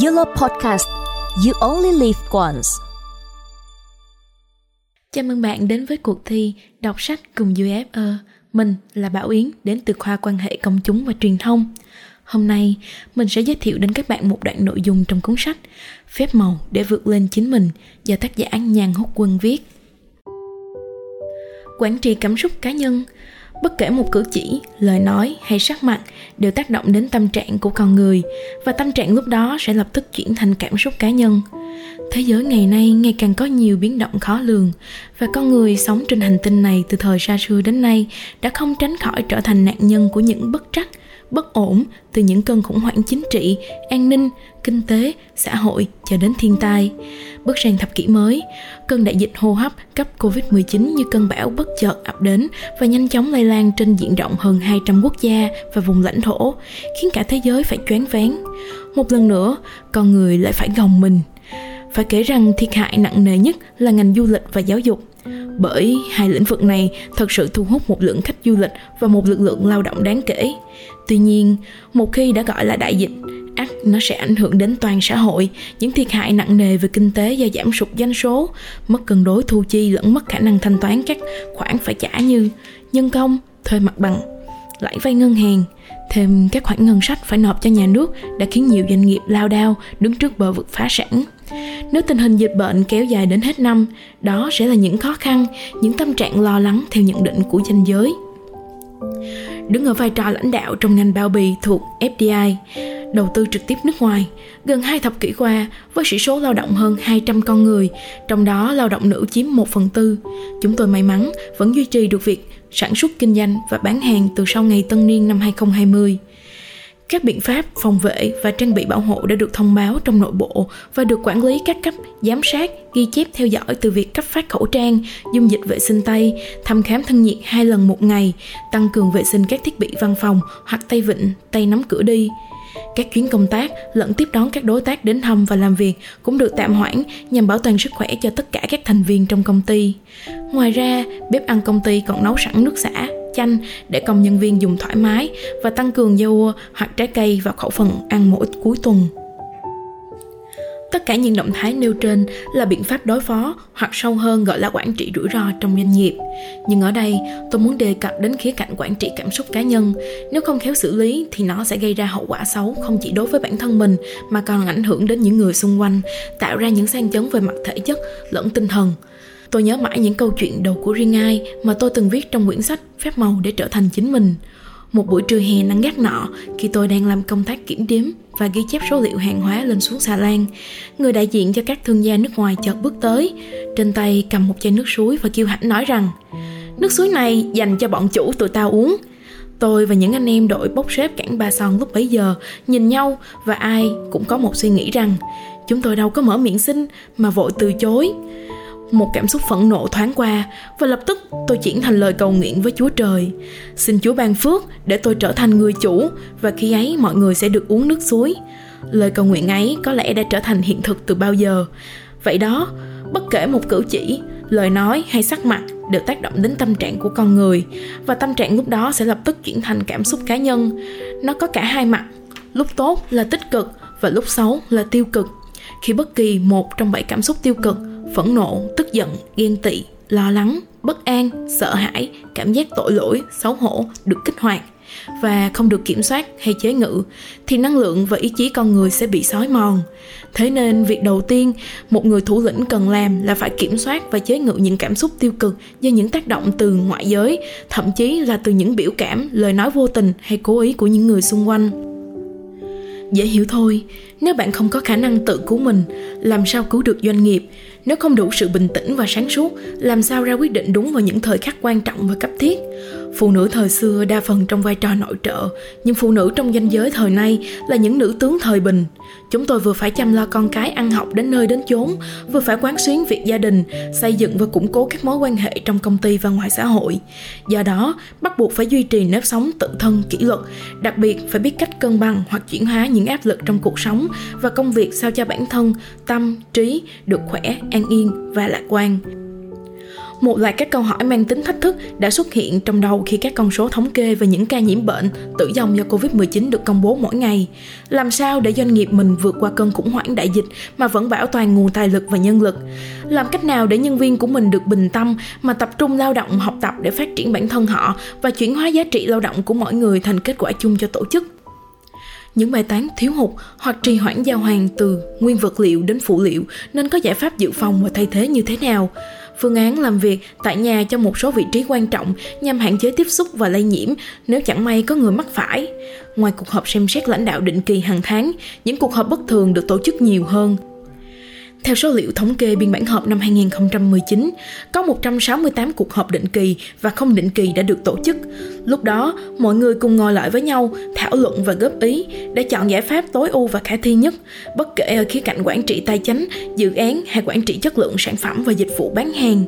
Yellow Podcast You Only Live Once Chào mừng bạn đến với cuộc thi đọc sách cùng UFO. Mình là Bảo Yến đến từ khoa quan hệ công chúng và truyền thông. Hôm nay, mình sẽ giới thiệu đến các bạn một đoạn nội dung trong cuốn sách Phép màu để vượt lên chính mình do tác giả Nhàn Húc Quân viết. Quản trị cảm xúc cá nhân bất kể một cử chỉ, lời nói hay sắc mặt đều tác động đến tâm trạng của con người, và tâm trạng lúc đó sẽ lập tức chuyển thành cảm xúc cá nhân. Thế giới ngày nay ngày càng có nhiều biến động khó lường, và con người sống trên hành tinh này từ thời xa xưa đến nay đã không tránh khỏi trở thành nạn nhân của những bất trắc bất ổn từ những cơn khủng hoảng chính trị, an ninh, kinh tế, xã hội cho đến thiên tai. Bước sang thập kỷ mới, cơn đại dịch hô hấp cấp Covid-19 như cơn bão bất chợt ập đến và nhanh chóng lây lan trên diện rộng hơn 200 quốc gia và vùng lãnh thổ, khiến cả thế giới phải choáng váng. Một lần nữa, con người lại phải gồng mình. Phải kể rằng thiệt hại nặng nề nhất là ngành du lịch và giáo dục bởi hai lĩnh vực này thật sự thu hút một lượng khách du lịch và một lực lượng lao động đáng kể. Tuy nhiên, một khi đã gọi là đại dịch, ắt nó sẽ ảnh hưởng đến toàn xã hội, những thiệt hại nặng nề về kinh tế do giảm sụt doanh số, mất cân đối thu chi lẫn mất khả năng thanh toán các khoản phải trả như nhân công, thuê mặt bằng, lãi vay ngân hàng, thêm các khoản ngân sách phải nộp cho nhà nước đã khiến nhiều doanh nghiệp lao đao đứng trước bờ vực phá sản. Nếu tình hình dịch bệnh kéo dài đến hết năm, đó sẽ là những khó khăn, những tâm trạng lo lắng theo nhận định của danh giới. Đứng ở vai trò lãnh đạo trong ngành bao bì thuộc FDI, đầu tư trực tiếp nước ngoài, gần hai thập kỷ qua với sĩ số lao động hơn 200 con người, trong đó lao động nữ chiếm 1 phần tư. Chúng tôi may mắn vẫn duy trì được việc sản xuất kinh doanh và bán hàng từ sau ngày tân niên năm 2020. Các biện pháp phòng vệ và trang bị bảo hộ đã được thông báo trong nội bộ và được quản lý các cấp giám sát, ghi chép theo dõi từ việc cấp phát khẩu trang, dung dịch vệ sinh tay, thăm khám thân nhiệt hai lần một ngày, tăng cường vệ sinh các thiết bị văn phòng hoặc tay vịn, tay nắm cửa đi. Các chuyến công tác lẫn tiếp đón các đối tác đến thăm và làm việc cũng được tạm hoãn nhằm bảo toàn sức khỏe cho tất cả các thành viên trong công ty. Ngoài ra, bếp ăn công ty còn nấu sẵn nước xả, chanh để công nhân viên dùng thoải mái và tăng cường dâu hoặc trái cây vào khẩu phần ăn mỗi cuối tuần. Tất cả những động thái nêu trên là biện pháp đối phó hoặc sâu hơn gọi là quản trị rủi ro trong doanh nghiệp. Nhưng ở đây, tôi muốn đề cập đến khía cạnh quản trị cảm xúc cá nhân. Nếu không khéo xử lý thì nó sẽ gây ra hậu quả xấu không chỉ đối với bản thân mình mà còn ảnh hưởng đến những người xung quanh, tạo ra những sang chấn về mặt thể chất lẫn tinh thần. Tôi nhớ mãi những câu chuyện đầu của riêng ai mà tôi từng viết trong quyển sách Phép màu để trở thành chính mình. Một buổi trưa hè nắng gắt nọ, khi tôi đang làm công tác kiểm đếm và ghi chép số liệu hàng hóa lên xuống xà lan, người đại diện cho các thương gia nước ngoài chợt bước tới, trên tay cầm một chai nước suối và kêu hãnh nói rằng Nước suối này dành cho bọn chủ tụi tao uống. Tôi và những anh em đội bốc xếp cảng Ba Son lúc bấy giờ nhìn nhau và ai cũng có một suy nghĩ rằng chúng tôi đâu có mở miệng xin mà vội từ chối một cảm xúc phẫn nộ thoáng qua và lập tức tôi chuyển thành lời cầu nguyện với Chúa Trời. Xin Chúa ban phước để tôi trở thành người chủ và khi ấy mọi người sẽ được uống nước suối. Lời cầu nguyện ấy có lẽ đã trở thành hiện thực từ bao giờ. Vậy đó, bất kể một cử chỉ, lời nói hay sắc mặt đều tác động đến tâm trạng của con người và tâm trạng lúc đó sẽ lập tức chuyển thành cảm xúc cá nhân. Nó có cả hai mặt, lúc tốt là tích cực và lúc xấu là tiêu cực. Khi bất kỳ một trong bảy cảm xúc tiêu cực phẫn nộ, tức giận, ghen tị, lo lắng, bất an, sợ hãi, cảm giác tội lỗi, xấu hổ được kích hoạt và không được kiểm soát hay chế ngự, thì năng lượng và ý chí con người sẽ bị xói mòn. Thế nên việc đầu tiên một người thủ lĩnh cần làm là phải kiểm soát và chế ngự những cảm xúc tiêu cực do những tác động từ ngoại giới, thậm chí là từ những biểu cảm, lời nói vô tình hay cố ý của những người xung quanh. Dễ hiểu thôi nếu bạn không có khả năng tự cứu mình, làm sao cứu được doanh nghiệp? Nếu không đủ sự bình tĩnh và sáng suốt, làm sao ra quyết định đúng vào những thời khắc quan trọng và cấp thiết? Phụ nữ thời xưa đa phần trong vai trò nội trợ, nhưng phụ nữ trong danh giới thời nay là những nữ tướng thời bình. Chúng tôi vừa phải chăm lo con cái ăn học đến nơi đến chốn, vừa phải quán xuyến việc gia đình, xây dựng và củng cố các mối quan hệ trong công ty và ngoài xã hội. Do đó, bắt buộc phải duy trì nếp sống tự thân, kỷ luật, đặc biệt phải biết cách cân bằng hoặc chuyển hóa những áp lực trong cuộc sống và công việc sao cho bản thân tâm trí được khỏe an yên và lạc quan một loạt các câu hỏi mang tính thách thức đã xuất hiện trong đầu khi các con số thống kê về những ca nhiễm bệnh, tử vong do Covid-19 được công bố mỗi ngày. Làm sao để doanh nghiệp mình vượt qua cơn khủng hoảng đại dịch mà vẫn bảo toàn nguồn tài lực và nhân lực? Làm cách nào để nhân viên của mình được bình tâm mà tập trung lao động học tập để phát triển bản thân họ và chuyển hóa giá trị lao động của mọi người thành kết quả chung cho tổ chức? Những bài toán thiếu hụt hoặc trì hoãn giao hàng từ nguyên vật liệu đến phụ liệu nên có giải pháp dự phòng và thay thế như thế nào phương án làm việc tại nhà cho một số vị trí quan trọng nhằm hạn chế tiếp xúc và lây nhiễm nếu chẳng may có người mắc phải. Ngoài cuộc họp xem xét lãnh đạo định kỳ hàng tháng, những cuộc họp bất thường được tổ chức nhiều hơn theo số liệu thống kê biên bản họp năm 2019, có 168 cuộc họp định kỳ và không định kỳ đã được tổ chức. Lúc đó, mọi người cùng ngồi lại với nhau, thảo luận và góp ý để chọn giải pháp tối ưu và khả thi nhất, bất kể ở khía cạnh quản trị tài chính, dự án hay quản trị chất lượng sản phẩm và dịch vụ bán hàng.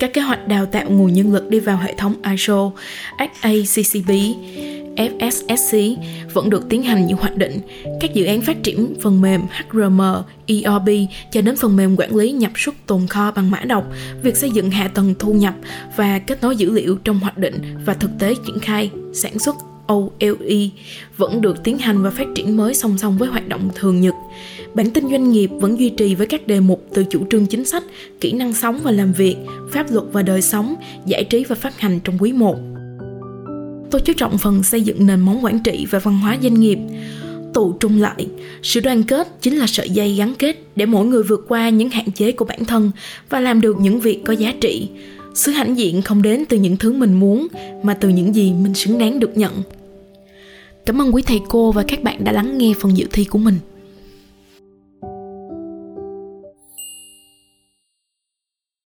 Các kế hoạch đào tạo nguồn nhân lực đi vào hệ thống ISO, XACCP, FSSC vẫn được tiến hành như hoạch định. Các dự án phát triển phần mềm HRM, ERP cho đến phần mềm quản lý nhập xuất tồn kho bằng mã độc, việc xây dựng hạ tầng thu nhập và kết nối dữ liệu trong hoạch định và thực tế triển khai, sản xuất OLE vẫn được tiến hành và phát triển mới song song với hoạt động thường nhật. Bản tin doanh nghiệp vẫn duy trì với các đề mục từ chủ trương chính sách, kỹ năng sống và làm việc, pháp luật và đời sống, giải trí và phát hành trong quý 1 tôi chú trọng phần xây dựng nền móng quản trị và văn hóa doanh nghiệp. Tụ trung lại, sự đoàn kết chính là sợi dây gắn kết để mỗi người vượt qua những hạn chế của bản thân và làm được những việc có giá trị. Sự hãnh diện không đến từ những thứ mình muốn, mà từ những gì mình xứng đáng được nhận. Cảm ơn quý thầy cô và các bạn đã lắng nghe phần dự thi của mình.